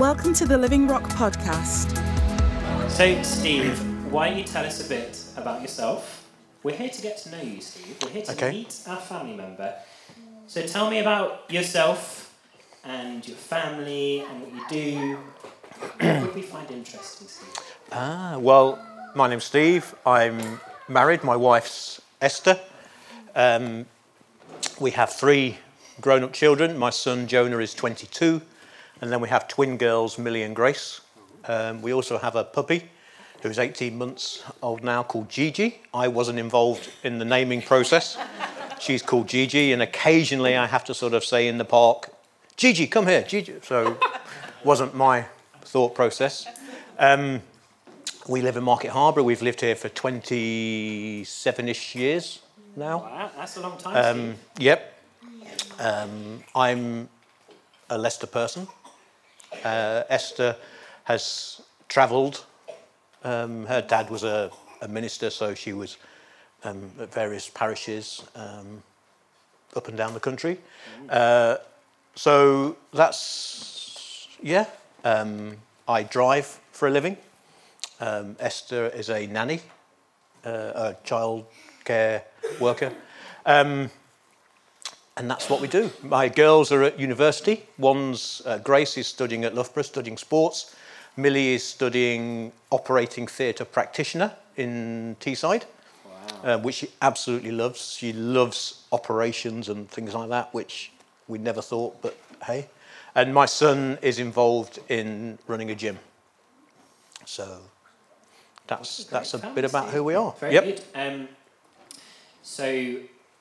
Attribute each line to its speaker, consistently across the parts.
Speaker 1: Welcome to the Living Rock podcast.
Speaker 2: So, Steve, why don't you tell us a bit about yourself? We're here to get to know you, Steve. We're here to
Speaker 3: Okay.
Speaker 2: meet our family member. So, tell me about yourself and your family and what you do. what would we find interesting, Steve?
Speaker 3: Ah, well, my name's Steve. I'm married. My wife's Esther. Um, we have three grown up children. My son Jonah is 22. And then we have twin girls, Millie and Grace. Um, we also have a puppy who's 18 months old now called Gigi. I wasn't involved in the naming process. She's called Gigi, and occasionally I have to sort of say in the park, Gigi, come here, Gigi. So wasn't my thought process. Um, we live in Market Harborough. We've lived here for 27-ish years now.
Speaker 2: Wow, that's a long time,
Speaker 3: Um, yep. Um, I'm a Leicester person. Uh, Esther has travelled. Um, her dad was a, a minister, so she was um, at various parishes um, up and down the country. Uh, so that's, yeah. Um, I drive for a living. Um, Esther is a nanny, uh, a child care worker. Um, and that's what we do. My girls are at university. One's uh, Grace is studying at Loughborough, studying sports. Millie is studying operating theatre practitioner in Teesside, uh, which she absolutely loves. She loves operations and things like that, which we never thought, but hey. And my son is involved in running a gym. So that's that's a
Speaker 2: Great
Speaker 3: bit about who we are.
Speaker 2: Very
Speaker 3: yep.
Speaker 2: good. Um, so,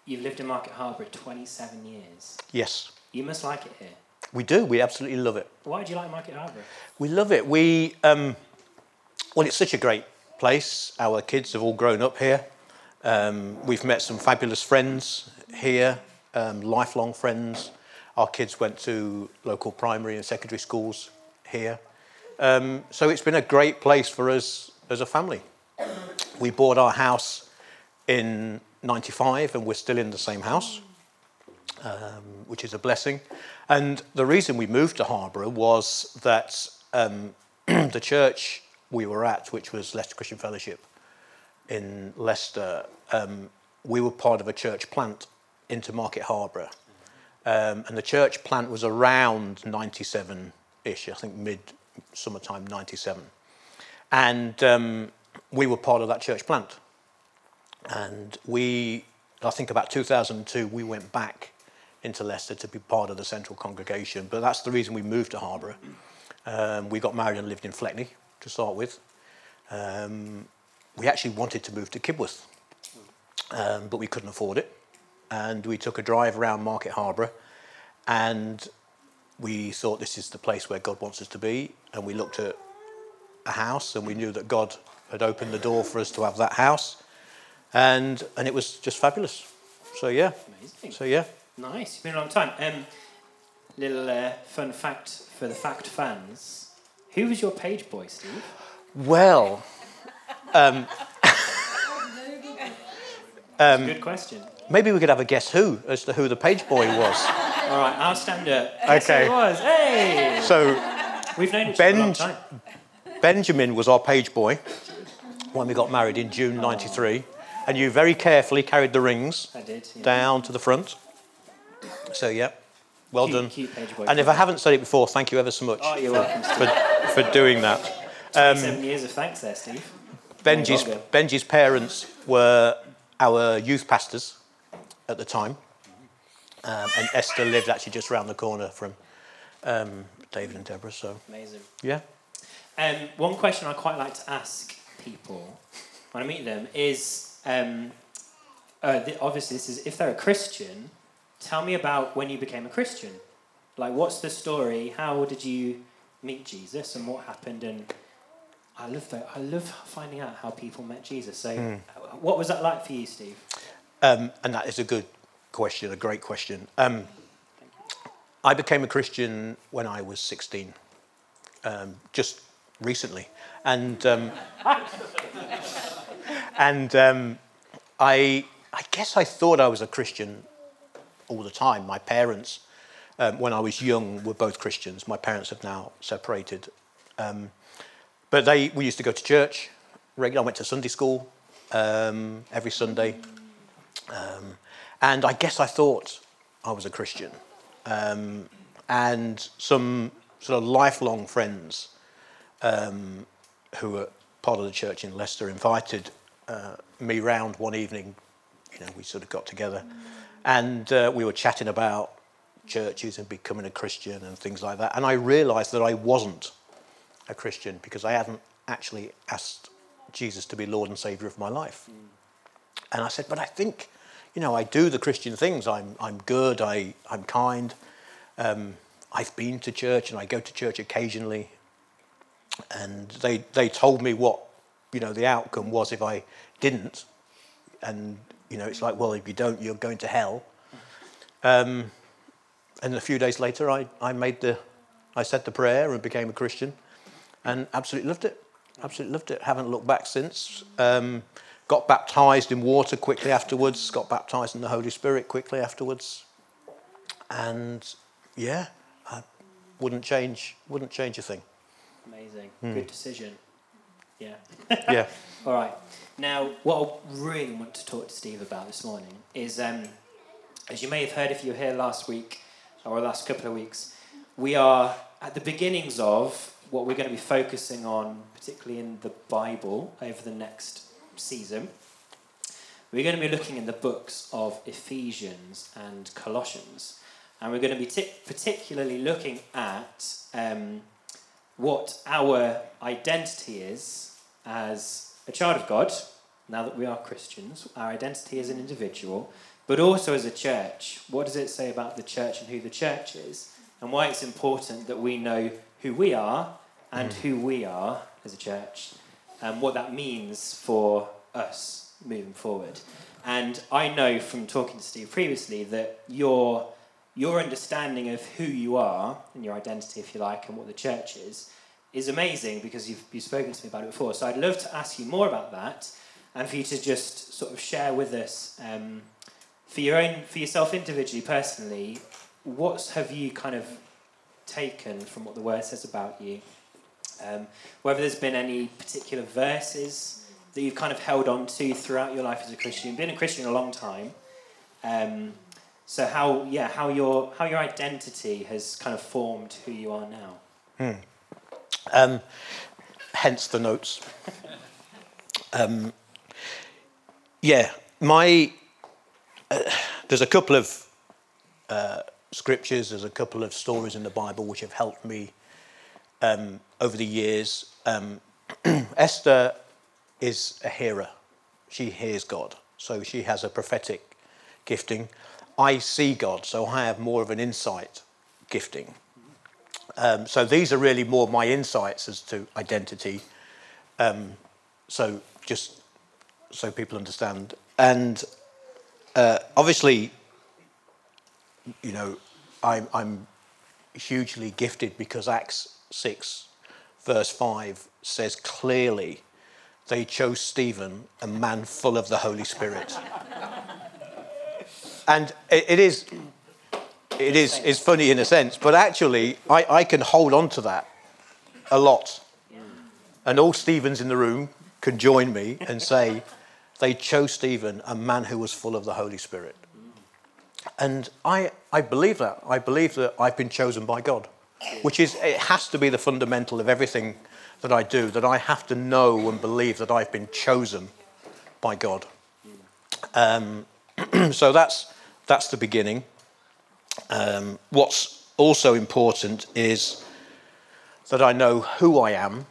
Speaker 2: you've lived in Market Harborough 27 years.
Speaker 3: Yes,
Speaker 2: You must like it here.
Speaker 3: we do. We absolutely love it.
Speaker 2: Why do you like Market Harborough?
Speaker 3: We love it. We um, well, it's such a great place. Our kids have all grown up here. Um, we've met some fabulous friends here, um, lifelong friends. Our kids went to local primary and secondary schools here. Um, so it's been a great place for us as a family. We bought our house in 95 and we're still in the same house um, which is a blessing. And the reason we moved to Harborough was that um, the church we were at, which was Leicester Christian Fellowship in Leicester, um, we were part of a church plant into Market Harborough. Um, and the church plant was around 97 ish, I think mid summertime 97. And um, we were part of that church plant. And we, I think about 2002, we went back into Leicester to be part of the central congregation. But that's the reason we moved to Harborough. Um, we got married and lived in Fleckney to start with. Um, we actually wanted to move to Kibworth, um, but we couldn't afford it. And we took a drive around Market Harborough and we thought this is the place where God wants us to be. And we looked at a house and we knew that God had opened the door for us to have that house. And, and it was just fabulous. So, yeah.
Speaker 2: Amazing.
Speaker 3: So, yeah.
Speaker 2: Nice. It's been a long time. Um, little uh, fun fact for the fact fans. Who was your page boy, Steve?
Speaker 3: Well, um, Um,
Speaker 2: Good question.
Speaker 3: maybe we could have a guess who as to who the page boy was.
Speaker 2: All right, I'll stand up.
Speaker 3: Okay.
Speaker 2: was. Hey!
Speaker 3: So,
Speaker 2: We've known each other a long time.
Speaker 3: Benjamin was our page boy when we got married in June 93. And you very carefully carried the rings
Speaker 2: I did. Yeah.
Speaker 3: down to the front. So, yeah, well
Speaker 2: Cute-
Speaker 3: done.
Speaker 2: Cute page boy.
Speaker 3: And if I haven't said it before, thank you ever so much
Speaker 2: Oh, you're
Speaker 3: for,
Speaker 2: welcome,
Speaker 3: for, for doing that. Um,
Speaker 2: Seven years of thanks there, Steve.
Speaker 3: Benji's, Benji's parents were our youth pastors at the time. Um, and Esther lived actually just around the corner from um, David and Deborah. So,
Speaker 2: Amazing.
Speaker 3: yeah.
Speaker 2: Um, one question I quite like to ask people when I meet them is um, uh, th- obviously, this is if they're a Christian, tell me about when you became a Christian. Like, what's the story? How did you meet Jesus and what happened? And I love that. I love finding out how people met Jesus. So, uh, what was that like for you, Steve?
Speaker 3: Um, and that is a good question, a great question. Um, I became a Christian when I was 16, um, just recently. And, um, and um, I, I guess I thought I was a Christian all the time. My parents um, when I was young, were both Christians. My parents have now separated. Um, but they, we used to go to church regularly. I went to Sunday school um, every Sunday. Um, and I guess I thought I was a Christian. Um, and some sort of lifelong friends who were part of the church in Leicester invited uh, me round one evening. You know, we sort of got together and uh, we were chatting about churches and becoming a Christian and things like that. And I realized that I wasn't a Christian because I hadn't actually asked Jesus to be Lord and Savior of my life. And I said, but I think, you know, I do the Christian things. I'm, I'm good, I, I'm kind. Um, I've been to church and I go to church occasionally. And they, they told me what, you know, the outcome was if I didn't. And, you know, it's like, well, if you don't, you're going to hell. Um, and a few days later, I, I made the, I said the prayer and became a Christian and absolutely loved it. Absolutely loved it. Haven't looked back since. Um, got baptized in water quickly afterwards. Got baptized in the Holy Spirit quickly afterwards. And yeah, I wouldn't change. Wouldn't change a thing.
Speaker 2: Amazing. Mm. Good decision. Yeah.
Speaker 3: yeah.
Speaker 2: All right. Now, what I really want to talk to Steve about this morning is, um, as you may have heard if you were here last week or last couple of weeks, we are at the beginnings of what we're going to be focusing on, particularly in the Bible, over the next season. We're going to be looking in the books of Ephesians and Colossians. And we're going to be t- particularly looking at um, what our identity is as a child of God, now that we are Christians, our identity as an individual, but also as a church. What does it say about the church and who the church is? And why it's important that we know who we are and mm. who we are as a church and what that means for us moving forward. And I know from talking to Steve previously that your, your understanding of who you are and your identity, if you like, and what the church is, is amazing because you've, you've spoken to me about it before. So I'd love to ask you more about that and for you to just sort of share with us, um, for your own, for yourself individually, personally, what have you kind of taken from what the word says about you um, whether there's been any particular verses that you've kind of held on to throughout your life as a Christian. Been a Christian a long time. Um, so how yeah how your how your identity has kind of formed who you are now.
Speaker 3: Hmm. Um, hence the notes. um, yeah, my uh, there's a couple of uh, scriptures, there's a couple of stories in the Bible which have helped me um, over the years. Um, Esther is a hearer. She hears God. So she has a prophetic gifting. I see God, so I have more of an insight gifting. Um, so these are really more my insights as to identity. Um, so just so people understand. And uh, obviously, you know, I'm, I'm hugely gifted because Acts 6, verse 5 says clearly, they chose Stephen, a man full of the Holy Spirit. and it, it is, it is it's funny in a sense, but actually, I, I can hold on to that a lot. And all Stephens in the room can join me and say, they chose Stephen, a man who was full of the Holy Spirit. And I, I believe that. I believe that I've been chosen by God which is, it has to be the fundamental of everything that I do, that I have to know and believe that I've been chosen by God. Um, so that's, that's the beginning. Um, what's also important is that I know who I am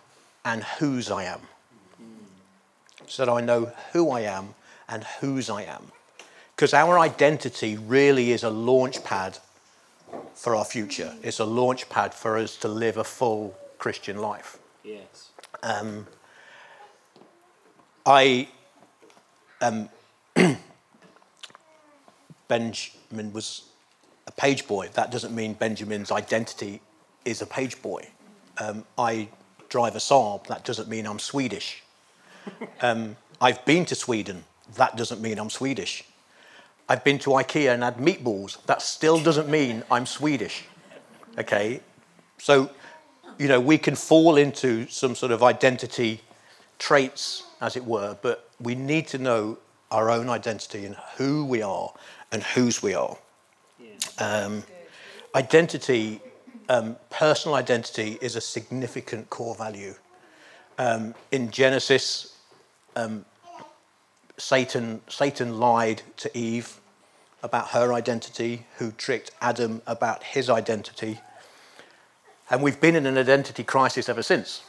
Speaker 3: and whose I am. So that I know who I am and whose I am. Because our identity really is a launch pad for our future. It's a launch pad for us to live a full Christian life.
Speaker 2: Yes.
Speaker 3: Um, I um, Benjamin was a page boy. That doesn't mean Benjamin's identity is a page boy. Um, I drive a Saab. That doesn't mean I'm Swedish. Um, I've been to Sweden. That doesn't mean I'm Swedish. I've been to IKEA and had meatballs. That still doesn't mean I'm Swedish. Okay? So, you know, we can fall into some sort of identity traits, as it were, but we need to know our own identity and who we are and whose we are. Um, identity, um, personal identity, is a significant core value. Um, in Genesis, um, Satan, Satan lied to Eve about her identity, who tricked Adam about his identity. And we've been in an identity crisis ever since.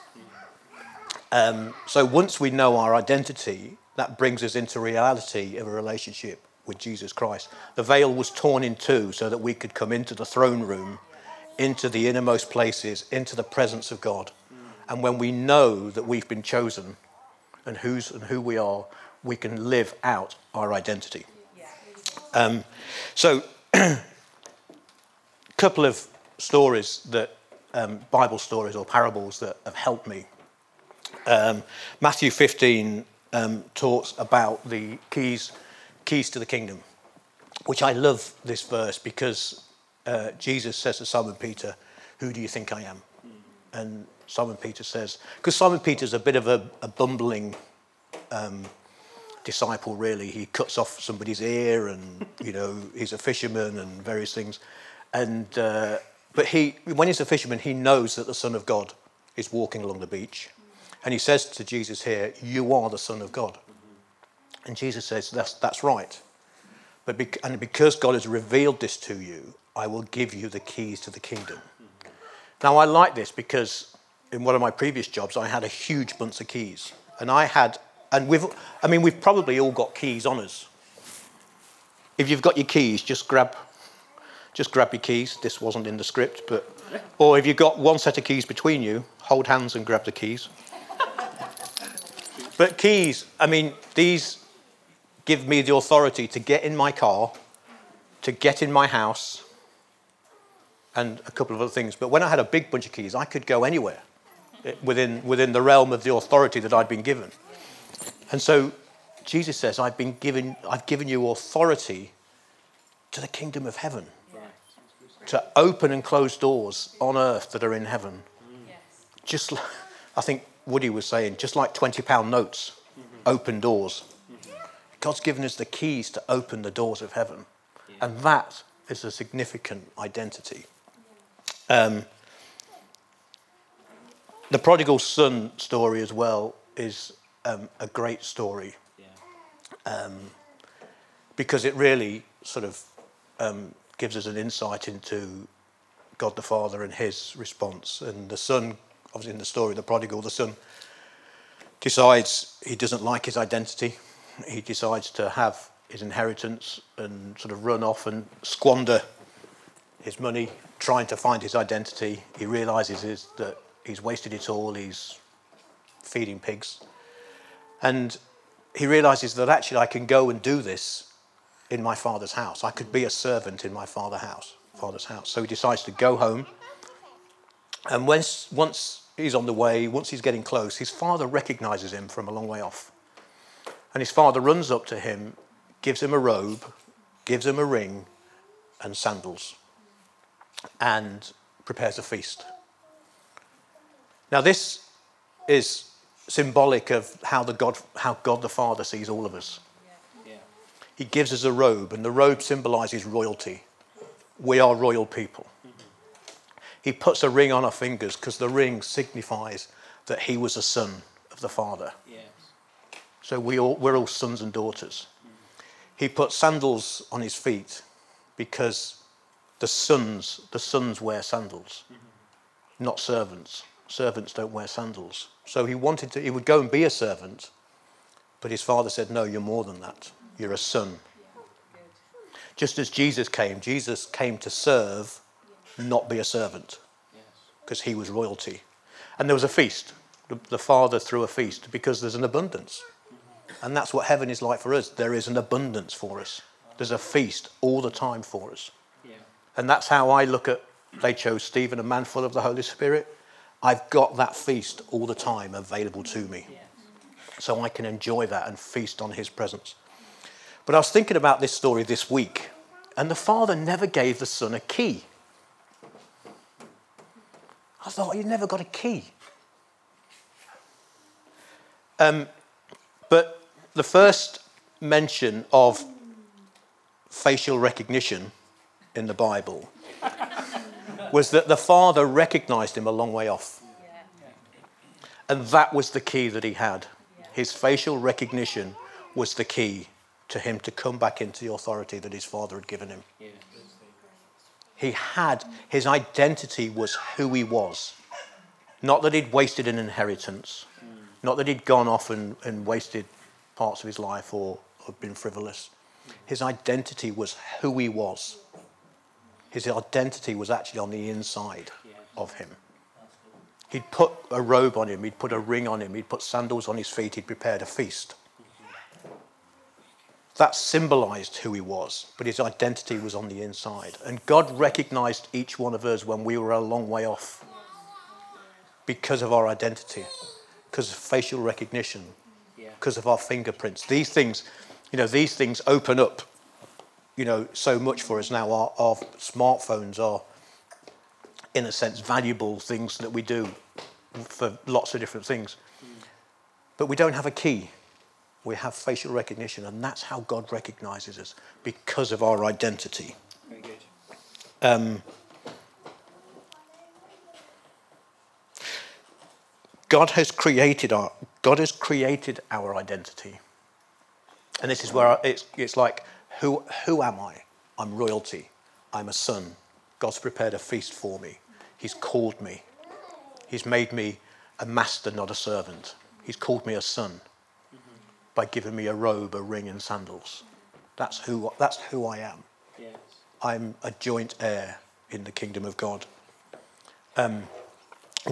Speaker 3: Um, so once we know our identity, that brings us into reality of a relationship with Jesus Christ. The veil was torn in two so that we could come into the throne room, into the innermost places, into the presence of God. And when we know that we've been chosen and who's and who we are, we can live out our identity. Um, so, a couple of stories that um, Bible stories or parables that have helped me. Um, Matthew 15 um, talks about the keys, keys to the kingdom, which I love this verse because uh, Jesus says to Simon Peter, Who do you think I am? And Simon Peter says, because Simon Peter's a bit of a, a bumbling um, disciple, really. He cuts off somebody's ear, and you know he's a fisherman and various things. And uh, but he, when he's a fisherman, he knows that the Son of God is walking along the beach, and he says to Jesus here, "You are the Son of God." And Jesus says, "That's that's right." But bec- and because God has revealed this to you, I will give you the keys to the kingdom. Now I like this because in one of my previous jobs, I had a huge bunch of keys, and I had and we've, I mean, we've probably all got keys on us. If you've got your keys, just grab, just grab your keys. This wasn't in the script, but, or if you've got one set of keys between you, hold hands and grab the keys. but keys, I mean, these give me the authority to get in my car, to get in my house, and a couple of other things. But when I had a big bunch of keys, I could go anywhere eh, within, within the realm of the authority that I'd been given. And so Jesus says, I've been given, I've given you authority to the kingdom of heaven. To open and close doors on earth that are in heaven. Yes. Just, I think Woody was saying, just like 20 pound notes, mm-hmm. open doors. God's given us the keys to open the doors of heaven. Yeah. And that is a significant identity. Um, the prodigal son story as well is um, a great story yeah. um, because it really sort of um, gives us an insight into God the Father and his response. And the son, obviously in the story, the prodigal, the son decides he doesn't like his identity. He decides to have his inheritance and sort of run off and squander his money trying to find his identity. He realizes that he's wasted it all, he's feeding pigs. And he realizes that actually I can go and do this in my father's house. I could be a servant in my father's house, father's house. So he decides to go home. And once, once he's on the way, once he's getting close, his father recognizes him from a long way off. And his father runs up to him, gives him a robe, gives him a ring, and sandals, and prepares a feast. Now, this is symbolic of how, the God, how God the Father sees all of us. Yeah. He gives us a robe, and the robe symbolizes royalty. We are royal people. Mm-hmm. He puts a ring on our fingers because the ring signifies that he was a son of the Father. So we all, we're all sons and daughters. He put sandals on his feet because the sons, the sons wear sandals, not servants. Servants don't wear sandals. So he wanted to, he would go and be a servant, but his father said, No, you're more than that. You're a son. Just as Jesus came, Jesus came to serve, not be a servant, because he was royalty. And there was a feast. The father threw a feast because there's an abundance. And that's what heaven is like for us. There is an abundance for us. There's a feast all the time for us. And that's how I look at, they chose Stephen, a man full of the Holy Spirit. I've got that feast all the time available to me. So I can enjoy that and feast on his presence. But I was thinking about this story this week, and the father never gave the son a key. I thought, he never got a key. Um, but the first mention of facial recognition in the Bible was that the father recognized him a long way off. And that was the key that he had. His facial recognition was the key to him to come back into the authority that his father had given him. He had, his identity was who he was. Not that he'd wasted an inheritance, mm. not that he'd gone off and, and wasted parts of his life or, have been frivolous. His identity was who he was. His identity was actually on the inside of him. He'd put a robe on him, he'd put a ring on him, he'd put sandals on his feet, he'd prepared a feast. That symbolized who he was, but his identity was on the inside. And God recognized each one of us when we were a long way off because of our identity, because of facial recognition, because of our fingerprints. These things, you know, these things open up, you know, so much for us now. Our, our smartphones are, in a sense, valuable things that we do for lots of different things. But we don't have a key. We have facial recognition, and that's how God recognizes us because of our identity.
Speaker 2: Very good.
Speaker 3: Um, God has created our God has created our identity, and this is where it's it's like who who am I? I'm royalty. I'm a son. God's prepared a feast for me. He's called me. He's made me a master, not a servant. He's called me a son by giving me a robe, a ring, and sandals. That's who that's who I am.
Speaker 2: Yes.
Speaker 3: I'm a joint heir in the kingdom of God. Um,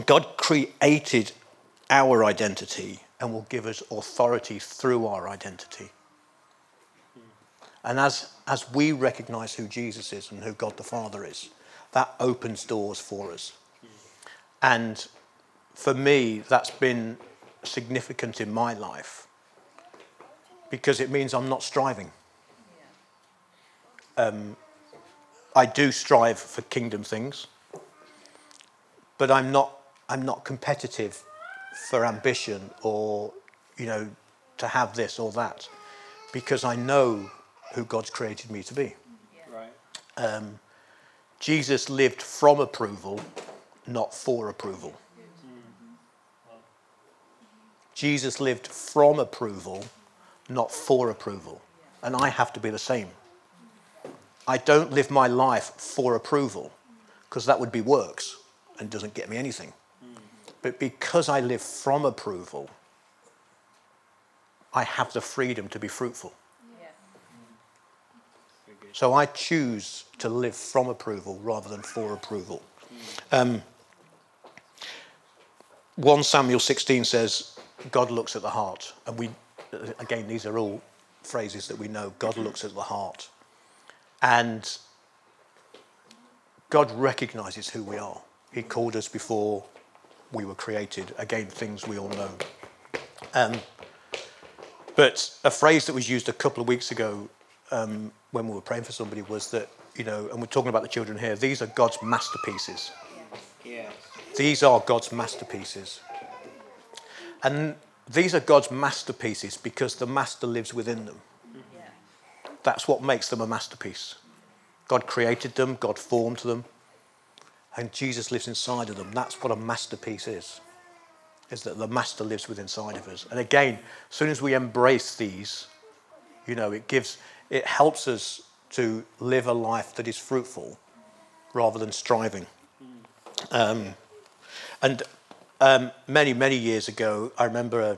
Speaker 3: God created our identity and will give us authority through our identity. And as, as we recognize who Jesus is and who God the Father is, that opens doors for us. And for me, that's been significant in my life because it means I'm not striving. Um, I do strive for kingdom things, but I'm not, I'm not competitive for ambition or, you know, to have this or that because I know who God's created me to be.
Speaker 2: Right.
Speaker 3: Um, Jesus lived from approval, not for approval. Jesus lived from approval, not for approval. And I have to be the same. I don't live my life for approval because that would be works and doesn't get me anything. But because I live from approval, I have the freedom to be fruitful. So I choose to live from approval rather than for approval. Um, 1 Samuel 16 says, God looks at the heart. And we, again, these are all phrases that we know. God looks at the heart. And God recognizes who we are. He called us before we were created. Again, things we all know. Um, but a phrase that was used a couple of weeks ago um, when we were praying for somebody was that, you know, and we're talking about the children here, these are God's masterpieces.
Speaker 2: Yeah.
Speaker 3: These are God's masterpieces. And these are God's masterpieces because the master lives within them. Yeah. That's what makes them a masterpiece. God created them, God formed them, and Jesus lives inside of them. That's what a masterpiece is. Is that the master lives within inside of us. And again, as soon as we embrace these, you know, it gives it helps us to live a life that is fruitful rather than striving. Um, and um, many, many years ago, I remember a,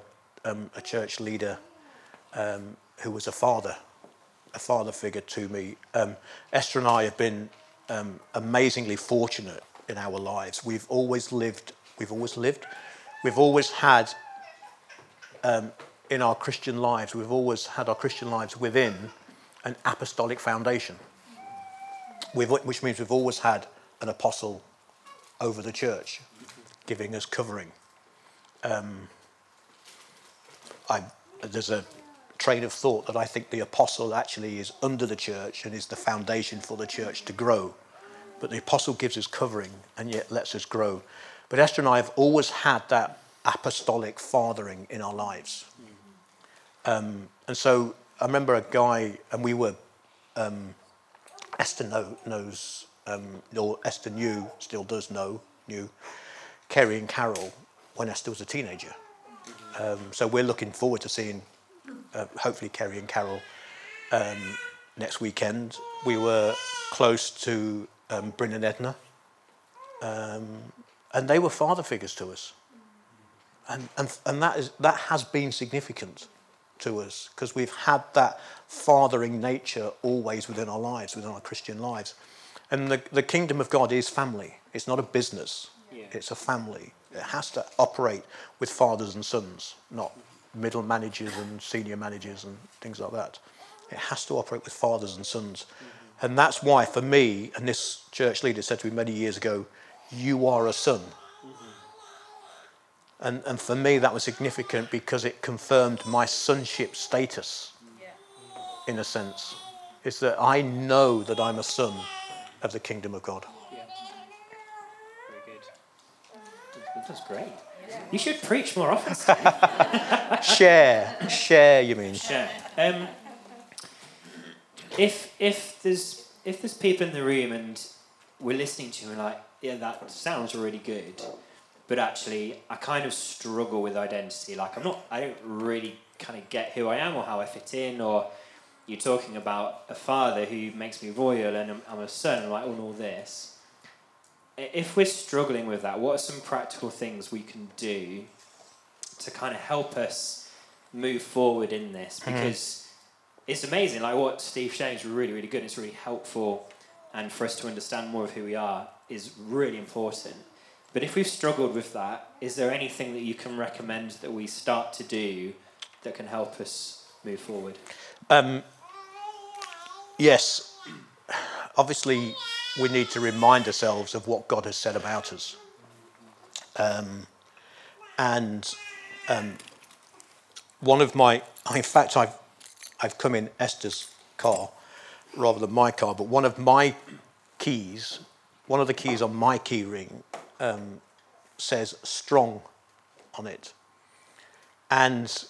Speaker 3: um, a church leader um, who was a father, a father figure to me. Um, Esther and I have been um, amazingly fortunate in our lives. We've always lived, we've always lived, we've always had um, in our Christian lives, we've always had our Christian lives within an apostolic foundation, we've, which means we've always had an apostle over the church, giving us covering. Um, I, there's a train of thought that I think the apostle actually is under the church and is the foundation for the church to grow. But the apostle gives us covering and yet lets us grow. But Esther and I have always had that apostolic fathering in our lives. Um, and so I remember a guy, and we were, um, Esther know, knows, um, or Esther knew, still does know, knew, Kerry and Carol when Esther was a teenager. Um, so we're looking forward to seeing, uh, hopefully, Kerry and Carol um, next weekend. We were close to um, Bryn and Edna, um, and they were father figures to us. And, and, and that, is, that has been significant to us because we've had that fathering nature always within our lives, within our Christian lives. And the, the kingdom of God is family, it's not a business,
Speaker 2: Yeah.
Speaker 3: it's a family. It has to operate with fathers and sons, not middle managers and senior managers and things like that. It has to operate with fathers and sons. And that's why, for me, and this church leader said to me many years ago, you are a son. And, and for me, that was significant because it confirmed my sonship status, in a sense. Is that I know that I'm a son of the kingdom of God.
Speaker 2: Yeah. Very good. That's great. You should preach more often. Steve.
Speaker 3: share, share, you mean?
Speaker 2: Sure. Um, if if there's if there's people in the room and we're listening to you and like, yeah, that sounds really good, but actually I kind of struggle with identity. Like I'm not, I don't really kind of get who I am or how I fit in. Or you're talking about a father who makes me royal and I'm, I'm a son and like oh, and all this. If we're struggling with that, what are some practical things we can do to kind of help us move forward in this? Mm-hmm. Because it's amazing. Like what Steve sharing is really, really good. It's really helpful, and for us to understand more of who we are is really important. But if we've struggled with that, is there anything that you can recommend that we start to do that can help us move forward?
Speaker 3: Um, yes, obviously, we need to remind ourselves of what God has said about us. Um, and um, one of my, in fact, I've, I've come in Esther's car rather than my car, but one of my keys, one of the keys on my key ring um, says strong on it. And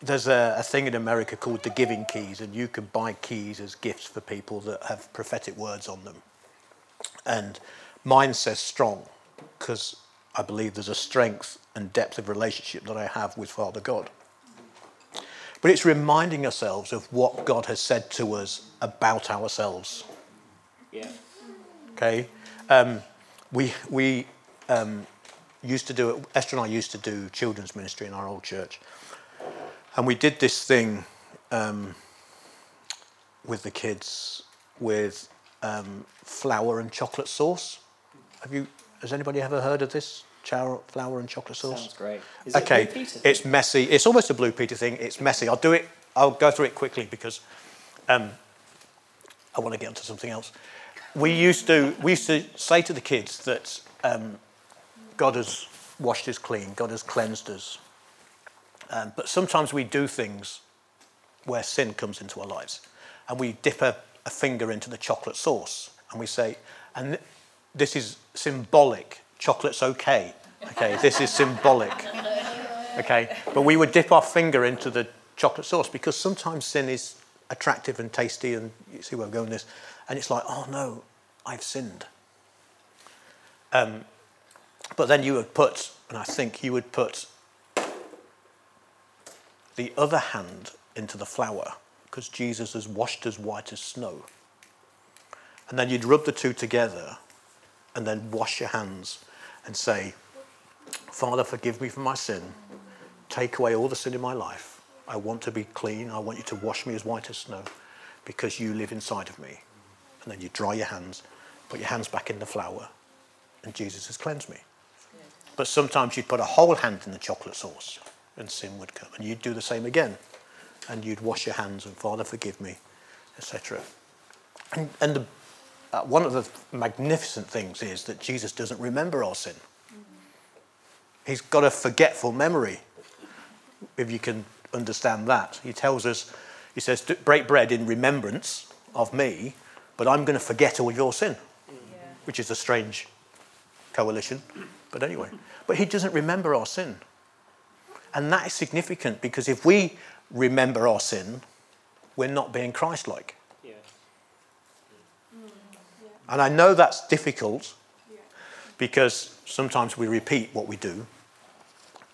Speaker 3: there's a, a thing in America called the giving keys, and you can buy keys as gifts for people that have prophetic words on them. And mine says strong because I believe there's a strength and depth of relationship that I have with Father God. But it's reminding ourselves of what God has said to us about ourselves.
Speaker 2: Yeah.
Speaker 3: Okay, um, we we um, used to do it. Esther and I used to do children's ministry in our old church, and we did this thing um, with the kids with um, flour and chocolate sauce. Have you? Has anybody ever heard of this? Chow- Flour and chocolate sauce.
Speaker 2: Sounds great. Is it
Speaker 3: okay,
Speaker 2: Blue Peter?
Speaker 3: it's messy. It's almost a Blue Peter thing. It's messy. I'll do it. I'll go through it quickly because um, I want to get onto something else. We used to we used to say to the kids that um, God has washed us clean. God has cleansed us. Um, but sometimes we do things where sin comes into our lives, and we dip a, a finger into the chocolate sauce, and we say, and th- this is symbolic. Chocolate's okay. Okay, this is symbolic. Okay, but we would dip our finger into the chocolate sauce because sometimes sin is attractive and tasty, and you see where I'm going with this, and it's like, oh no, I've sinned. Um, but then you would put, and I think you would put the other hand into the flour because Jesus has washed as white as snow. And then you'd rub the two together and then wash your hands and say, Father, forgive me for my sin. Take away all the sin in my life. I want to be clean. I want you to wash me as white as snow because you live inside of me. And then you dry your hands, put your hands back in the flour, and Jesus has cleansed me. But sometimes you'd put a whole hand in the chocolate sauce and sin would come. And you'd do the same again. And you'd wash your hands and, Father, forgive me, etc. And, and the, uh, one of the magnificent things is that Jesus doesn't remember our sin. He's got a forgetful memory. If you can understand that. He tells us, he says, break bread in remembrance of me, but I'm going to forget all your sin, which is a strange coalition. But anyway, but he doesn't remember our sin. And that is significant because if we remember our sin, we're not being Christ like. Yeah. And I know that's difficult because sometimes we repeat what we do.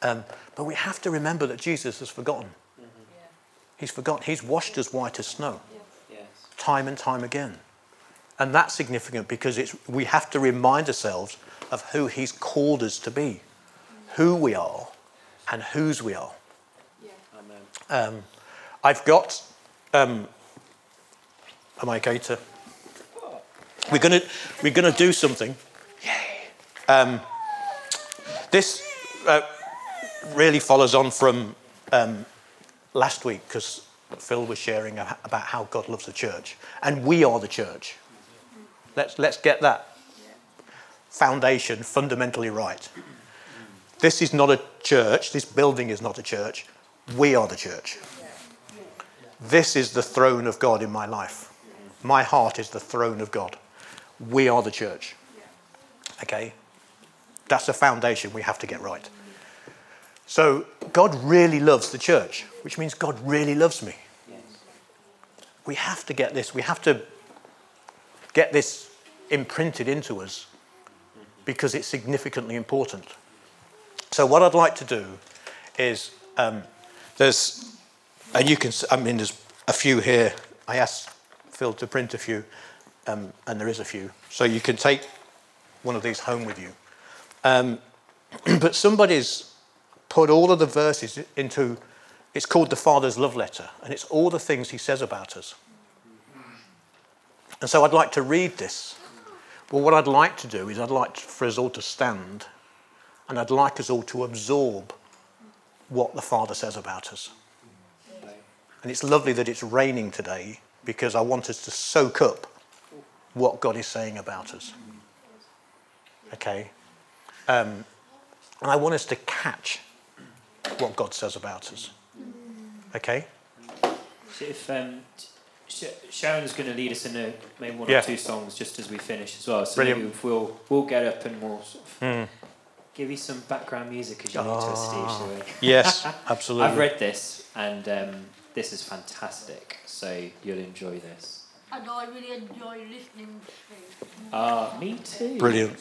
Speaker 3: Um, but we have to remember that Jesus has forgotten. Mm-hmm. He's forgotten. He's washed us white as snow, yes. time and time again. And that's significant because it's, we have to remind ourselves of who He's called us to be, who we are, and whose we are. Yeah. Um, I've got. Um, am I okay to? We're gonna we're gonna do something. Yay! Um, this uh, really follows on from um, last week because Phil was sharing about how God loves the church, and we are the church. Let's let's get that foundation fundamentally right. This is not a church, this building is not a church. We are the church. This is the throne of God in my life. My heart is the throne of God. We are the church. Okay? That's a foundation we have to get right. So, God really loves the church, which means God really loves me. We have to get this, we have to get this imprinted into us because it's significantly important. So what I'd like to do is um, there's, and you can, I mean, there's a few here. I asked Phil to print a few, um, and there is a few. So you can take one of these home with you. Um, but somebody's put all of the verses into, it's called the Father's Love Letter, and it's all the things he says about us. And so I'd like to read this. Well, what I'd like to do is I'd like for us all to stand and I'd like us all to absorb what the Father says about us. And it's lovely that it's raining today because I want us to soak up what God is saying about us. Okay? Um, and I want us to catch what God says about us. Okay?
Speaker 2: So if um, Sharon's going to lead us in a, maybe one yeah. or two songs just as we finish as well. So Brilliant. we'll we'll get up and we'll sort of mm give you some background music as you oh, to, Steve, shall we?
Speaker 3: Yes, absolutely.
Speaker 2: I've read this, and um, this is fantastic. So you'll enjoy this.
Speaker 4: And I really enjoy listening to Steve.
Speaker 2: Ah, uh, me too.
Speaker 3: Brilliant.
Speaker 5: And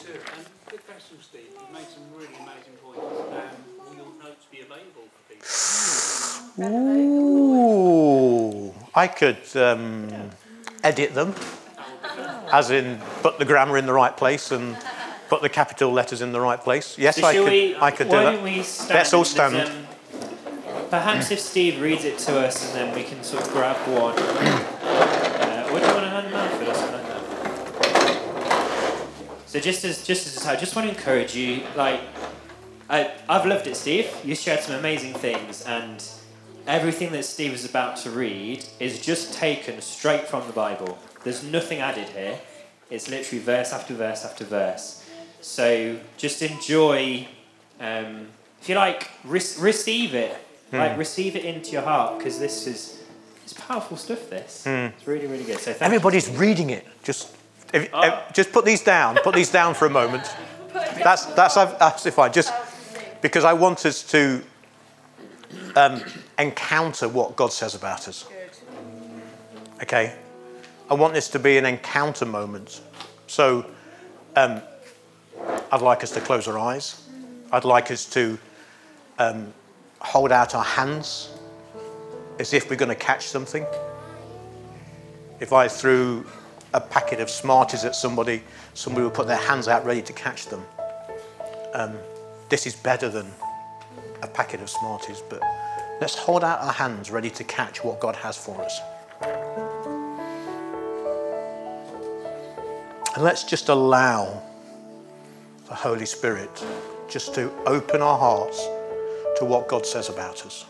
Speaker 5: big thanks to Steve. He made some really amazing points. Um, will your notes be available for people?
Speaker 3: Ooh, I could um, edit them, as in put the grammar in the right place and put the capital letters in the right place. Yes, so I, could, we, I could do that. Let's all stand. Um,
Speaker 2: perhaps if Steve reads it to us and then we can sort of grab one. uh, what do you want to hand them out for us? So just as just as I just want to encourage you, like I I've loved it, Steve. You shared some amazing things, and everything that Steve is about to read is just taken straight from the Bible. There's nothing added here. It's literally verse after verse after verse. So just enjoy, um, if you like, re- receive it. Mm. Like receive it into your heart because this is it's powerful stuff. This mm. it's really really good. So
Speaker 3: everybody's
Speaker 2: you.
Speaker 3: reading it. Just if, oh. if, just put these down. Put these down for a moment. That's that's absolutely fine. Just because I want us to um, encounter what God says about us. Okay, I want this to be an encounter moment. So. Um, I'd like us to close our eyes. I'd like us to um, hold out our hands as if we're going to catch something. If I threw a packet of Smarties at somebody, somebody will put their hands out ready to catch them. Um, this is better than a packet of Smarties, but let's hold out our hands ready to catch what God has for us. And let's just allow the Holy Spirit just to open our hearts to what God says about us.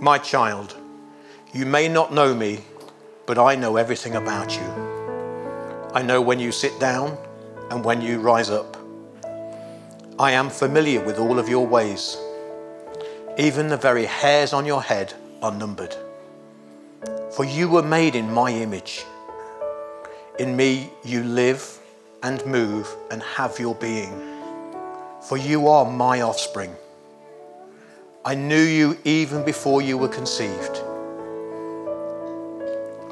Speaker 3: My child, you may not know me, but I know everything about you. I know when you sit down and when you rise up. I am familiar with all of your ways. Even the very hairs on your head are numbered. For you were made in my image. In me you live and move and have your being. For you are my offspring. I knew you even before you were conceived.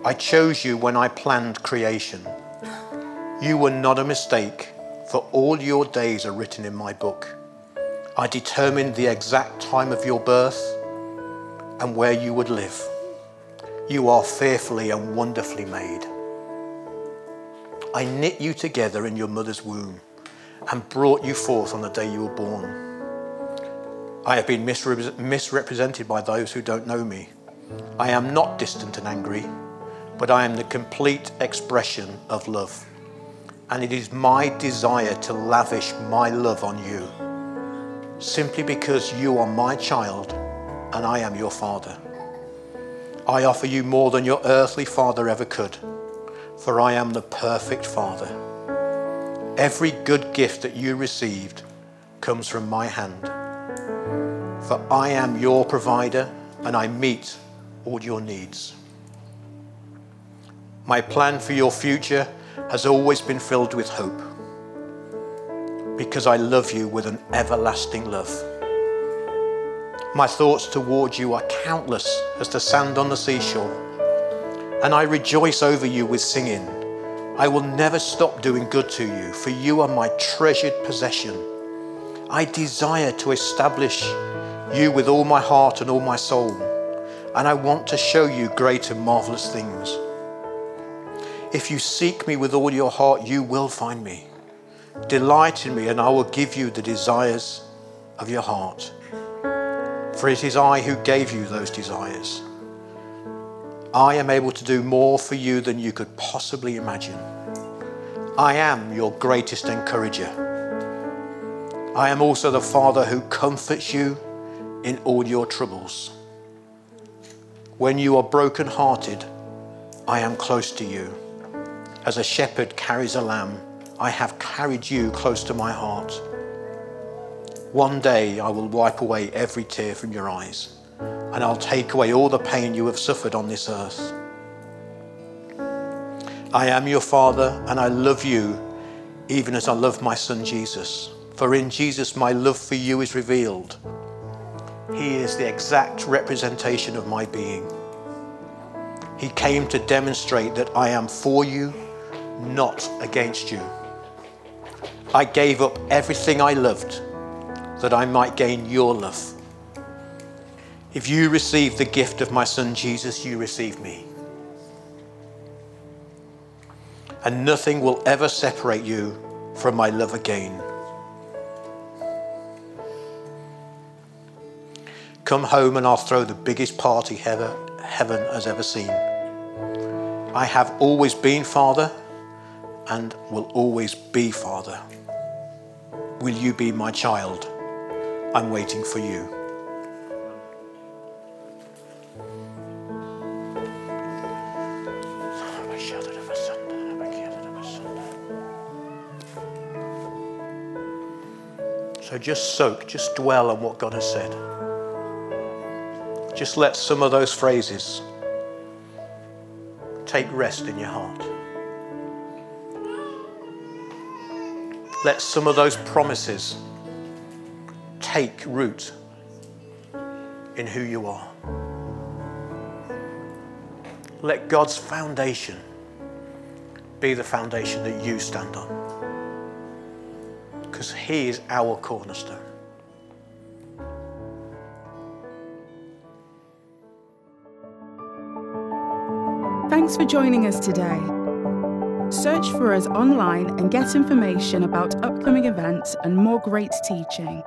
Speaker 3: I chose you when I planned creation. You were not a mistake, for all your days are written in my book. I determined the exact time of your birth and where you would live. You are fearfully and wonderfully made. I knit you together in your mother's womb and brought you forth on the day you were born. I have been misrepresented by those who don't know me. I am not distant and angry, but I am the complete expression of love. And it is my desire to lavish my love on you, simply because you are my child and I am your father. I offer you more than your earthly father ever could, for I am the perfect father. Every good gift that you received comes from my hand. For I am your provider and I meet all your needs. My plan for your future has always been filled with hope because I love you with an everlasting love. My thoughts towards you are countless as the sand on the seashore, and I rejoice over you with singing. I will never stop doing good to you, for you are my treasured possession. I desire to establish you with all my heart and all my soul, and I want to show you great and marvelous things. If you seek me with all your heart, you will find me. Delight in me, and I will give you the desires of your heart. For it is I who gave you those desires. I am able to do more for you than you could possibly imagine. I am your greatest encourager. I am also the Father who comforts you in all your troubles. When you are broken-hearted, I am close to you. As a shepherd carries a lamb, I have carried you close to my heart. One day I will wipe away every tear from your eyes, and I'll take away all the pain you have suffered on this earth. I am your Father, and I love you even as I love my Son Jesus. For in Jesus my love for you is revealed. He is the exact representation of my being. He came to demonstrate that I am for you, not against you. I gave up everything I loved that I might gain your love. If you receive the gift of my Son Jesus, you receive me. And nothing will ever separate you from my love again. Come home and I'll throw the biggest party heaven, heaven has ever seen. I have always been Father and will always be Father. Will you be my child? I'm waiting for you. So just soak, just dwell on what God has said. Just let some of those phrases take rest in your heart. Let some of those promises take root in who you are. Let God's foundation be the foundation that you stand on. Because He is our cornerstone.
Speaker 1: Thanks for joining us today. Search for us online and get information about upcoming events and more great teaching.